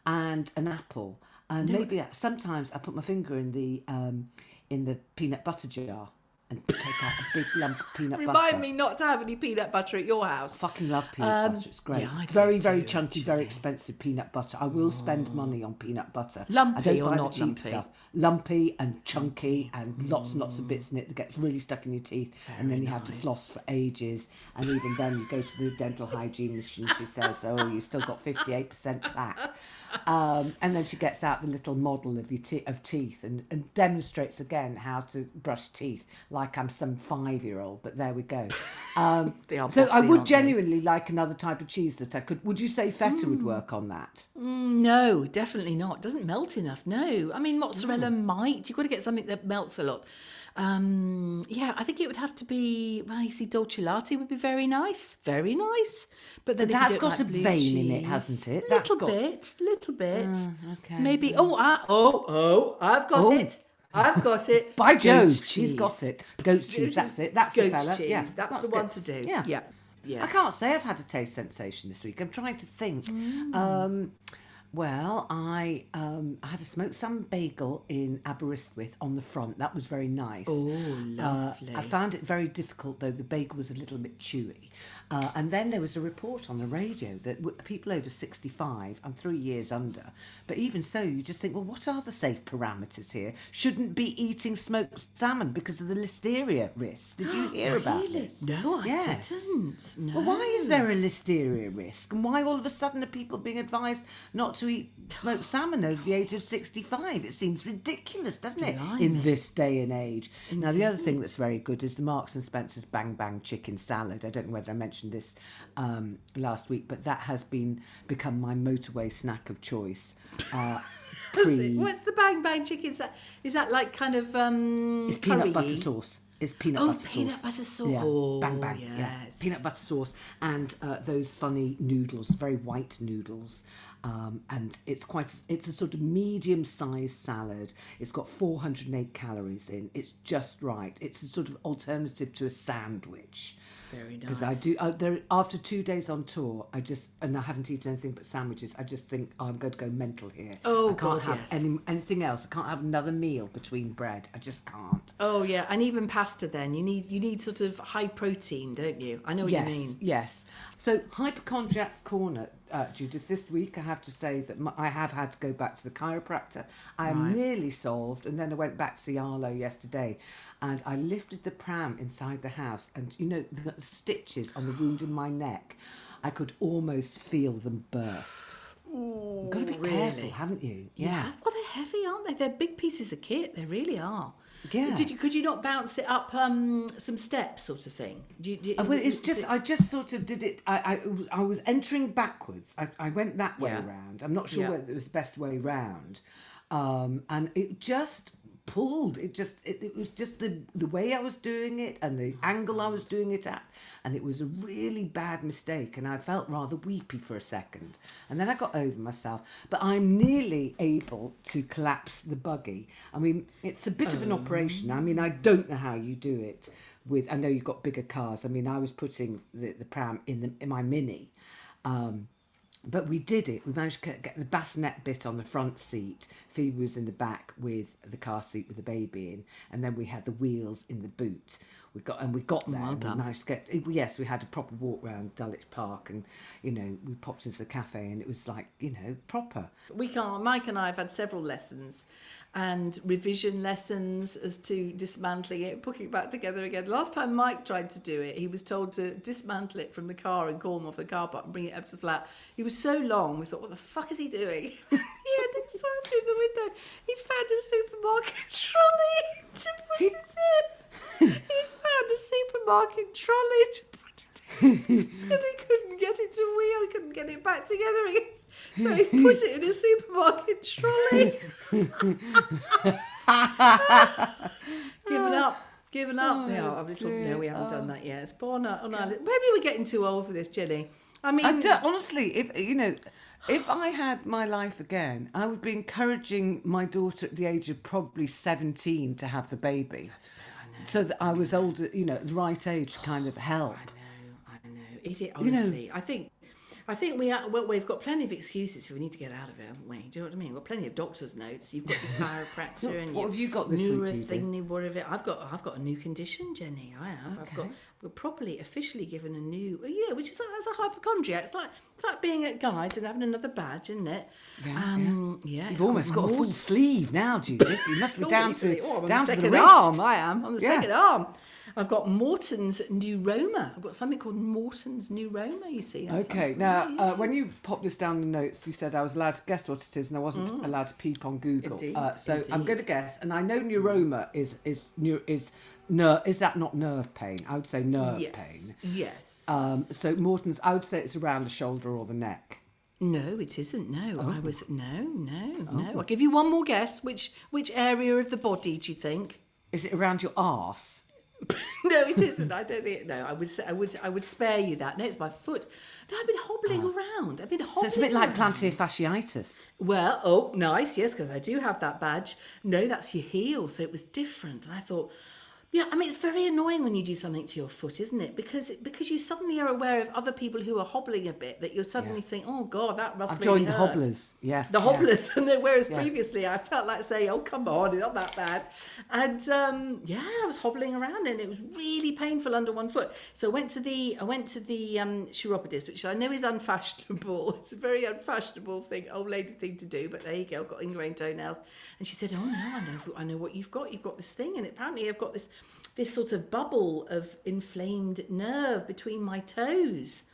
and an apple, and maybe sometimes I put my finger in the um, in the peanut butter jar and take out a big lump of peanut Remind butter. Remind me not to have any peanut butter at your house. Fucking love peanut Um, butter. It's great. yeah, I very, very too, chunky, very expensive peanut butter. I will spend money on peanut butter. I Lumpy or not lumpy? stuff. Lumpy and chunky and lots and lots of bits in it that gets really stuck in your teeth. and then you have to floss for ages. And even then, you go to the dental hygienist and she says, "Oh, you still got fifty-eight percent plaque." Um, and then she gets out the little model of your te- of teeth and, and demonstrates again how to brush teeth like I'm some five-year-old. But there we go. Um, so I would aren't they? genuinely like another type of cheese that I could. Would you say feta would work on that? No, definitely not. Doesn't melt enough. No, I mean mozzarella Hmm. might. You've got to get something that melts a lot. Um, yeah, I think it would have to be. Well, you see, dolce latte would be very nice, very nice. But then you that's got like a vein in it, hasn't it? That's Little got- bit, little bit. okay. Maybe. Oh, I, oh, oh! I've got Oh. it. I've got it. By Jove, Goat's she's got it. Goat's cheese, that's it. That's the fella. cheese. Yeah, that's, the one to do. Yeah. yeah, yeah. I can't say I've had a taste sensation this week. I'm trying to think. Mm. Um, well, I um, I had a smoked salmon bagel in Aberystwyth on the front. That was very nice. Oh, lovely. I found it very difficult though. The bagel was a little bit chewy. Uh, and then there was a report on the radio that w- people over 65, I'm three years under, but even so, you just think, well, what are the safe parameters here? Shouldn't be eating smoked salmon because of the listeria risk. Did you hear about Really? this? No, I Yes. didn't. No. Well, why is there a listeria risk? And why all of a sudden are people being advised not to eat smoked salmon over the age of 65? It seems ridiculous, doesn't it, in this day and age? Now, the other thing that's very good is the Marks and Spencer's Bang Bang Chicken Salad. I don't know whether I mentioned this um, last week, but that has been become my motorway snack of choice. Uh, What's pre- What's the bang bang chicken? Is that, is that like kind of um? It's peanut butter curry-y? sauce. It's peanut Oh, butter peanut sauce. butter sauce. Yeah. Oh, bang bang. Yeah. yes. Peanut butter sauce and uh, those funny noodles, very white noodles. Um, and it's quite. It's a sort of medium-sized salad. It's got 408 calories in. It's just right. It's a sort of alternative to a sandwich. Very nice. Because I do. Uh, there, after two days on tour, I just and I haven't eaten anything but sandwiches. I just think oh, I'm going to go mental here. Oh, I can't God, have yes. any, anything else. I can't have another meal between bread. I just can't. Oh yeah, and even pasta. Then you need you need sort of high protein, don't you? I know what yes, you mean. Yes. So, Hypochondriac's Corner, uh, Judith, this week I have to say that I have had to go back to the chiropractor. I am nearly solved, and then I went back to see Arlo yesterday and I lifted the pram inside the house, and you know, the stitches on the wound in my neck, I could almost feel them burst. You've got to be careful, haven't you? Yeah. Well, they're heavy, aren't they? They're big pieces of kit. They really are. Yeah. Did you? Could you not bounce it up um, some steps, sort of thing? Do you, do Uh, Well, it's just it- I just sort of did it. I I, I was entering backwards. I, I went that way Yeah. round. I'm not sure Yeah. whether it was the best way round, um, and it just pulled. It just it, it was just the the way I was doing it and the angle I was doing it at, and it was a really bad mistake. And I felt rather weepy for a second, and then I got over myself. But I'm nearly able to collapse the buggy. I mean, it's a bit of an operation. I mean, I don't know how you do it. With I know you've got bigger cars. I mean, I was putting the, the pram in the in my mini. Um, but we did it. We managed to get the bassinet bit on the front seat. Phoebe was in the back with the car seat with the baby in, and then we had the wheels in the boot. We got and we got there. and we managed to get. Yes, we had a proper walk round Dulwich Park, and you know we popped into the cafe, and it was like you know proper. we can't. Mike and I have had several lessons, and revision lessons as to dismantling it, putting it back together again. Last time Mike tried to do it, he was told to dismantle it from the car and call him off the car park and bring it up to the flat. He was so long, we thought, what the fuck is he doing? he had to sort through the window. He'd found a supermarket trolley to put it in. Found a supermarket trolley to put it in. Because he couldn't get it to wheel, he couldn't get it back together again. So he put it in a supermarket trolley. Given up. Given up. I was thought, no, we haven't done oh. that yet. It's born on, our Maybe we're getting too old for this, Jenny. I mean, I do, honestly, if you know, if I had my life again, I would be encouraging my daughter at the age of probably seventeen to have the baby, so that I was older, you know, the right age kind of oh, help. I know, I know. Is it You know- honestly? I think, I think we are, well, we've got plenty of excuses if we need to get out of it, haven't we? Do you know what I mean? We've got plenty of doctor's notes. You've got your chiropractor and What your have you got this week, Judy? neurothingy, whatever. I've got, I've got a new condition, Jenny. I have. I've got, we're properly, officially given a new, you know, which is as a hypochondriac. It's like, it's like being at guides and having another badge, isn't it? um, yeah. it's You've almost got a full sleeve now, Judith. You must be Oh, down easily. to Oh, down the to the arm. I am on the Yeah. second arm. I've got Morton's neuroma. I've got something called Morton's neuroma. You see? That Okay, now uh, when you popped this down the notes, you said I was allowed to guess what it is, and I wasn't allowed to peep on Google. Mm. Indeed, uh, so I'm going to guess, and I know neuroma is is neu- is ner- Is that not nerve pain? I would say nerve yes. pain. Yes. Um, so Morton's, I would say it's around the shoulder or the neck. no, it isn't. No, I Oh. was no, no, no. I'll give you one more guess. Which which area of the body do you think? Is it around your arse? no, it isn't. I don't think. No, I would say I would. I would spare you that. No, it's my foot. No, I've been hobbling oh. around. I've been hobbling. So it's a bit like plantar fasciitis. Well, oh, nice, yes, because I do have that badge. No, that's your heel, so it was different. And I thought, yeah, I mean, it's very annoying when you do something to your foot, isn't it? Because because you suddenly are aware of other people who are hobbling a bit that you're suddenly think, oh God, that must be. I've really joined the hobblers. Yeah. The yeah. hobblers, and then whereas previously I felt like saying, "Oh, come on, it's not that bad," and um, yeah, I was hobbling around, and it was really painful under one foot. So I went to the I went to the um, chiropodist, which I know is unfashionable. It's a very unfashionable thing, old lady thing to do, but there you go. I've got ingrained toenails, and she said, "Oh no, I know, I know what you've got. You've got this thing, and apparently I've got this this sort of bubble of inflamed nerve between my toes."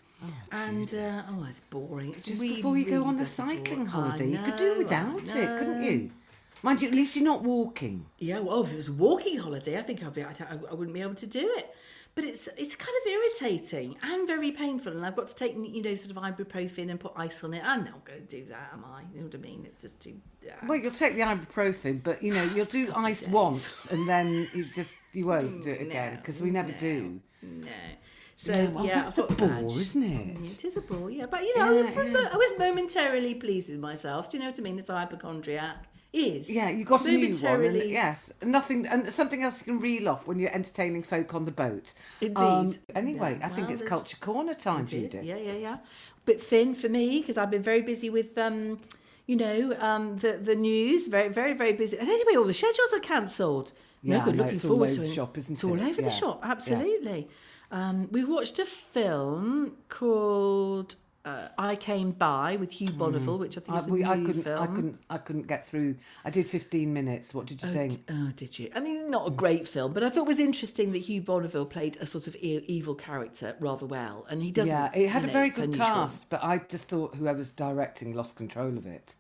and uh, oh, it's boring. It's Just really, before you go on the cycling holiday, you could do without it, couldn't you? Mind you, at least you're not walking. Yeah, well, if it was a walking holiday, I think I'd be, I, I wouldn't be able to do it. But it's it's kind of irritating and very painful, and I've got to take you know sort of ibuprofen and put ice on it. I'm not going to do that, am I? You know what I mean? It's just too. Yeah. Well, you'll take the ibuprofen, but you know you'll do ice once, and then you just you won't do it again because we never do. No. So Yeah, well, yeah, that's a bore, isn't it? Mm, It is a bore, yeah. But you know, I, was Yeah, from I was momentarily pleased with myself. Do you know what I mean? It's a hypochondriac is. Yeah, you got a new one. And, yes, nothing, and something else you can reel off when you're entertaining folk on the boat. Indeed. Um, anyway, Yeah, I think it's culture corner time. Judith. Yeah, yeah, yeah. Bit thin for me because I've been very busy with, um, you know, um, the the news. Very, very, very busy. And anyway, all the schedules are cancelled. Yeah, no good. know, Looking it's all forward over to the it. shop, isn't it's all it? over the Yeah, shop. yeah. Absolutely. Um, we watched a film called uh, "I Came By" with Hugh Bonneville, which I think Mm. I, is a we, new I couldn't, film. I couldn't, I couldn't get through. I did 15 minutes. What did you think? Oh, did you? I mean, not a great film, but I thought it was interesting that Hugh Bonneville played a sort of e- evil character rather well, and he doesn't. yeah, it had a very good unusual. cast, but I just thought whoever's directing lost control of it.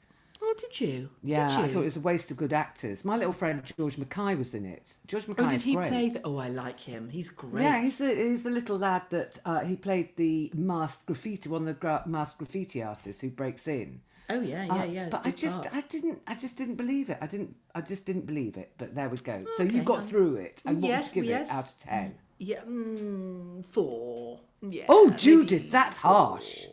Oh, did you? Yeah, did you? I thought it was a waste of good actors. My little friend George Mackay was in it. George Mackay Oh, did he great. play? The, oh, I like him. He's great. Yeah, he's the, he's the little lad that uh, he played the masked graffiti, one of the masked graffiti artists who breaks in. oh yeah, yeah, Uh, yeah. it's a but I just, part. I didn't, I just didn't believe it. I didn't, I just didn't believe it. But there we go. so you got um, through it, and what yes, would you give yes. it out of ten? yeah, mm, four. Yeah. Oh, Judith, that's four. harsh.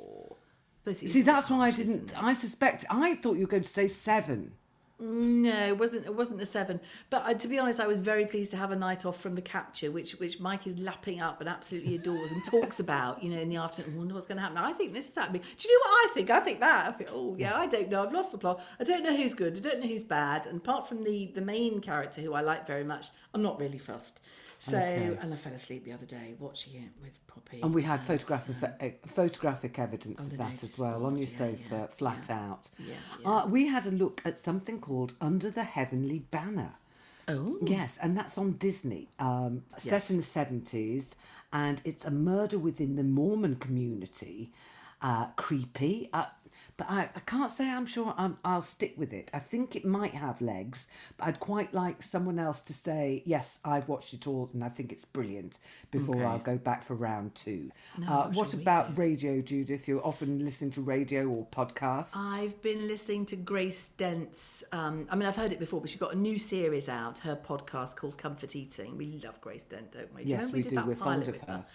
But See, it's a bit that's why I didn't. I suspect. I thought you were going to say seven. No, it wasn't. It wasn't a seven. But uh, to be honest, I was very pleased to have a night off from the capture, which which Mike is lapping up and absolutely adores and talks about. You know, in the afternoon, I wonder what's going to happen. I think this is happening. Do you know what I think? I think that. I think, oh yeah, I don't know. I've lost the plot. I don't know who's good. I don't know who's bad. And apart from the the main character, who I like very much, I'm not really fussed. So, Okay. and I fell asleep the other day watching it with Poppy. And we had photographic eh, photographic evidence of that as well on your yeah, sofa, yeah, flat yeah. out. Yeah, Uh, we had a look at something called Under the Heavenly Banner. oh, Yes, and that's on Disney. Um, Set in the seventies, and it's a murder within the Mormon community. Uh, creepy, uh, but I, I can't say I'm sure I'm, I'll stick with it. I think it might have legs, but I'd quite like someone else to say, yes, I've watched it all and I think it's brilliant before I'll go back for round two. No, uh, what sure about radio, Judith? You're often listen to radio or podcasts. I've been listening to Grace Dent's. Um, I mean, I've heard it before, but she's got a new series out. Her podcast called Comfort Eating. We love Grace Dent, don't we? You Yes, we did do. We're fond of with her.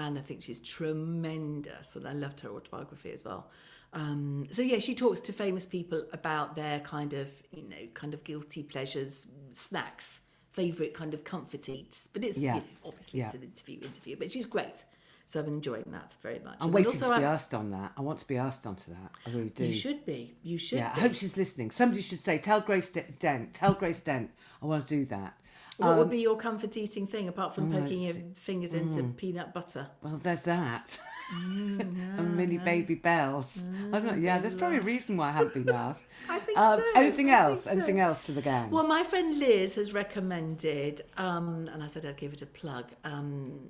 And I think she's tremendous, and I loved her autobiography as well. Um, so yeah, she talks to famous people about their kind of, you know, kind of guilty pleasures, snacks, favorite kind of comfort eats. But it's Yeah. you know, obviously it's an interview, interview. But she's great, so I'm enjoying that very much. I'm And waiting also to be I- asked on that. I want to be asked onto that. I really do. You should be. You should. Yeah, I hope she's listening. Somebody should say, "Tell Grace Dent, tell Grace Dent, I want to do that." What would be your comfort eating thing apart from oh, poking your fingers into peanut butter? Well, there's that. and mini Babybels. I'm not, yeah, there's probably a reason why I haven't been asked. I think Um, so, Anything I else? so. Anything else for the gang? Well, my friend Liz has recommended, um, and I said I'd give it a plug, um,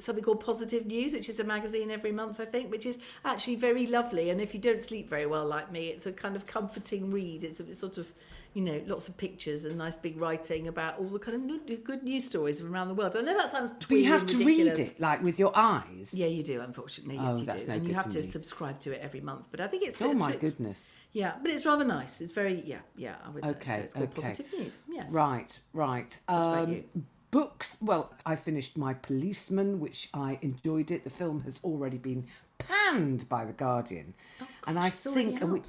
something called Positive News, which is a magazine every month, I think, which is actually very lovely. And if you don't sleep very well like me, it's a kind of comforting read. It's a it's sort of, you know, lots of pictures and nice big writing about all the kind of good news stories from around the world. I know that sounds but twee you have to ridiculous. read it like with your eyes. Yeah, you do. Unfortunately, yes, Oh, you that's do, no and you have to me. subscribe to it every month. But I think it's Oh it's my re- goodness. Yeah, but it's rather nice. It's very yeah, yeah. I would say. Okay, so it's called okay. Positive News. Yes. Right, right. Um, books. Well, I finished My Policeman, which I enjoyed it. The film has already been panned by The Guardian. and I Oh, it's already think. and we-.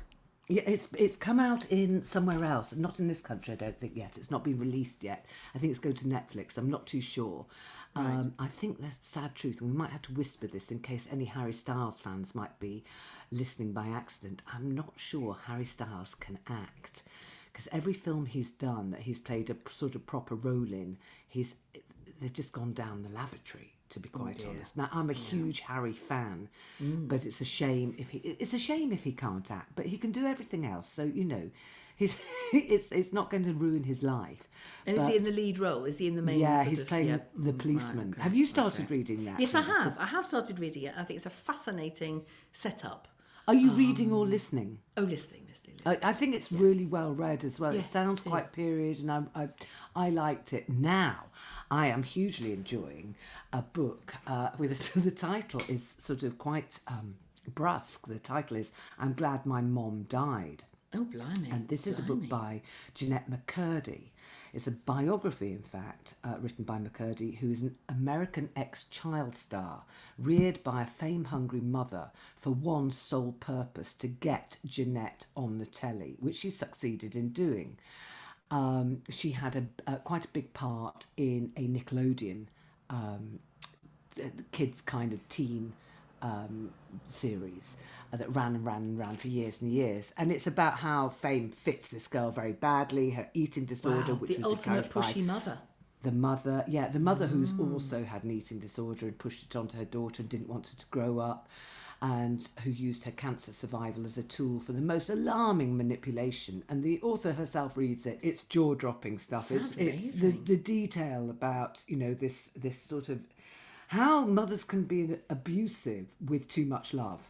Yeah, it's it's come out in somewhere else, not in this country. I don't think yet. It's not been released yet. I think it's going to Netflix. I'm not too sure. Um, I think that's the sad truth, and we might have to whisper this in case any Harry Styles fans might be listening by accident. I'm not sure Harry Styles can act because every film he's done that he's played a sort of proper role in, he's they've just gone down the lavatory. To be quite honest, now I'm a huge Harry fan, but it's a shame if he it's a shame if he can't act, but he can do everything else. So you know, he's it's it's not going to ruin his life. And is he in the lead role? Is he in the main? yeah, he's of- playing yeah. the Mm, right, policeman. okay, Have you started okay. reading that? Yes, I have. I have started reading it. I think it's a fascinating setup. Are you reading or listening? Oh, listening, listening, I, listening. I think it's really well read as well. Yes, it sounds it quite is. period, and I, I, I liked it. Now, I am hugely enjoying a book uh, with the title is sort of quite um, brusque. The title is "I'm Glad My Mom Died." Oh, blimey! And this is a book by Jennette McCurdy. It's a biography, in fact, uh, written by McCurdy, who is an American ex child star, reared by a fame hungry mother for one sole purpose to get Jennette on the telly, which she succeeded in doing. Um, she had a, a quite a big part in a Nickelodeon um, kids kind of teen um, series uh, that ran and ran and ran for years and years. And it's about how fame fits this girl very badly, her eating disorder, Wow, which the was ultimate pushy mother. the mother, yeah, the mother who's also had an eating disorder and pushed it onto her daughter and didn't want her to grow up, and who used her cancer survival as a tool for the most alarming manipulation. And the author herself reads it; it's jaw dropping stuff. it's Sounds it's the, amazing. the detail about you know this this sort of how mothers can be abusive with too much love.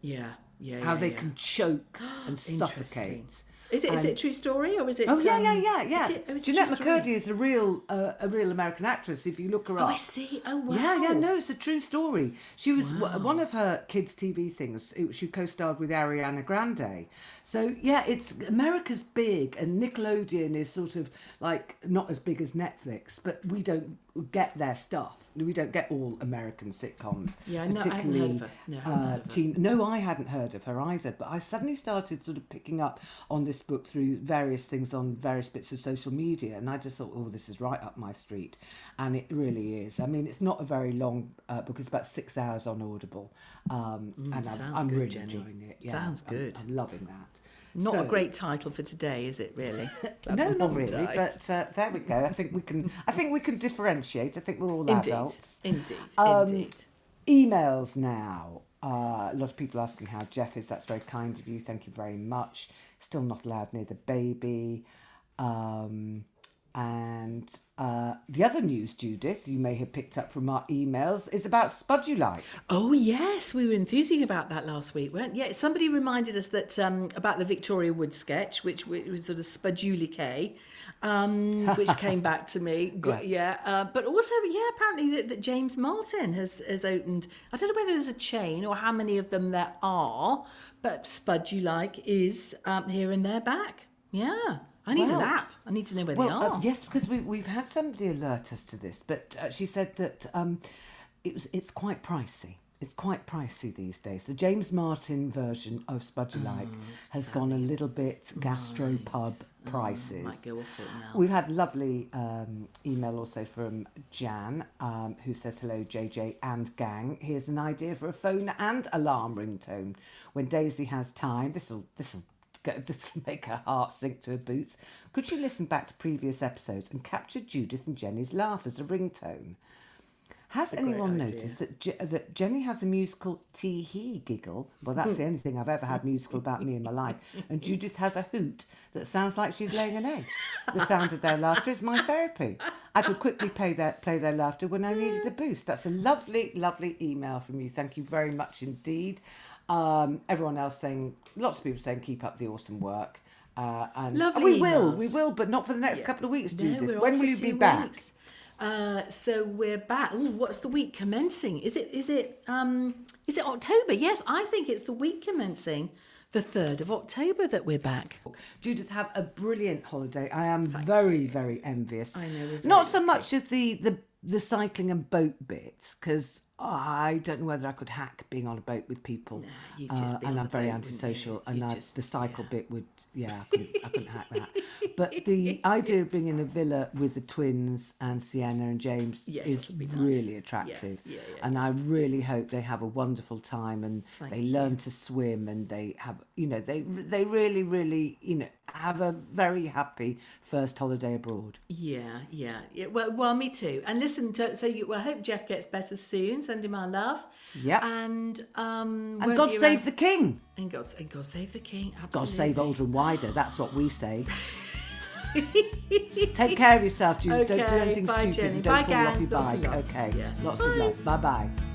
Yeah, Yeah, how yeah, they yeah. can choke and suffocate. Is it is And- it a true story or is it? Oh yeah, um, yeah, yeah, yeah. is it- oh, Jennette? McCurdy is a real, uh, a real American actress. If you look her Oh, I see. Oh wow. Yeah, yeah, no, it's a true story. She was one of her kids' TV things. It, she co-starred with Ariana Grande. So yeah, it's America's big, and Nickelodeon is sort of like not as big as Netflix, but we don't get their stuff. We don't get all American sitcoms. Yeah, no, I haven't heard of her. No, I uh, heard of her. teen- no, I hadn't heard of her either, but I suddenly started sort of picking up on this book through various things on various bits of social media, and I just thought, oh, this is right up my street, and it really is. I mean, it's not a very long uh, book; it's about six hours on Audible, um, and I'm, Mm, I'm good, really Jenny. enjoying it. Yeah, Sounds I'm- good. I'm, loving that. Not a great title for today, is it? Really? No, not really, but uh, there we go. I think we can. I think we can differentiate. I think we're all indeed, adults. indeed, Um, indeed. Emails now. Uh, a lot of people asking how Geoff is. That's very kind of you. Thank you very much. Still not allowed near the baby. Um, and uh, the other news, Judith, you may have picked up from our emails, is about Spudulike. Oh yes, we were enthusing about that last week, weren't? Yeah, somebody reminded us that um, about the Victoria Wood sketch, which, was sort of Spudulike, um, which came back to me. Gr- Yeah, uh, but also yeah, apparently that, that James Martin has has opened. I don't know whether there's a chain or how many of them there are, but Spudulike is um, here and there back. Yeah, I need Well- an app. I need to know where Well, they are. uh, yes, because we, we've had somebody alert us to this, but uh, she said that um, it was it's quite pricey. It's quite pricey these days. The James Martin version of Spudulike Oh, has gone a little bit gastropub prices. off it now. We've had lovely um, email also from Jan, um, who says hello, JJ and gang. Here's an idea for a phone and alarm ringtone. When Daisy has time, this'll this will will make her heart sink to her boots. Could she listen back to previous episodes and capture Judith and Jenny's laugh as a ringtone? Has anyone noticed that Je- that Jenny has a musical tee hee giggle? Well, that's the only thing I've ever had musical about me in my life. And Judith has a hoot that sounds like she's laying an egg. The sound of their laughter is my therapy. I could quickly play their play their laughter when I needed a boost. That's a lovely, lovely email from you. Thank you very much indeed. Um, everyone else saying, lots of people saying, keep up the awesome work. Uh, and Lovely we will, emails. we will, but not for the next couple of weeks, Judith. we're when will you be back? weeks. Uh, so we're back. Ooh, what's the week commencing? Is it is it um is it October? Yes, I think it's the week commencing the third of October that we're back. Judith, have a brilliant holiday. I am very, very envious. I know, Not so much of the the the cycling and boat bits because I don't know whether I could hack being on a boat with people. you'd just Uh, be and I'm very boat, you? antisocial, and I, just- the cycle yeah. bit would, yeah, I couldn't, I couldn't hack that. But the idea of being in a villa with the twins and Sienna and James Yes, is nice. really attractive. yeah, yeah. And I really hope they have a wonderful time and Thank they you. learn to swim and they have, you know, they they really, really, you know, have a very happy first holiday abroad. Yeah, yeah, yeah. Well, well, me too. And listen, to, so you, well, I hope Geoff gets better soon. Send him our love. Yeah. And um, And God save the king. and God, and God save the king. Absolutely. God save older and wider. That's what we say. Take care of yourself, Judy. Don't do anything bye, stupid. Jenny. Don't Bye, fall off your Lots bike. love. Okay. Yeah. Lots of love. Bye bye.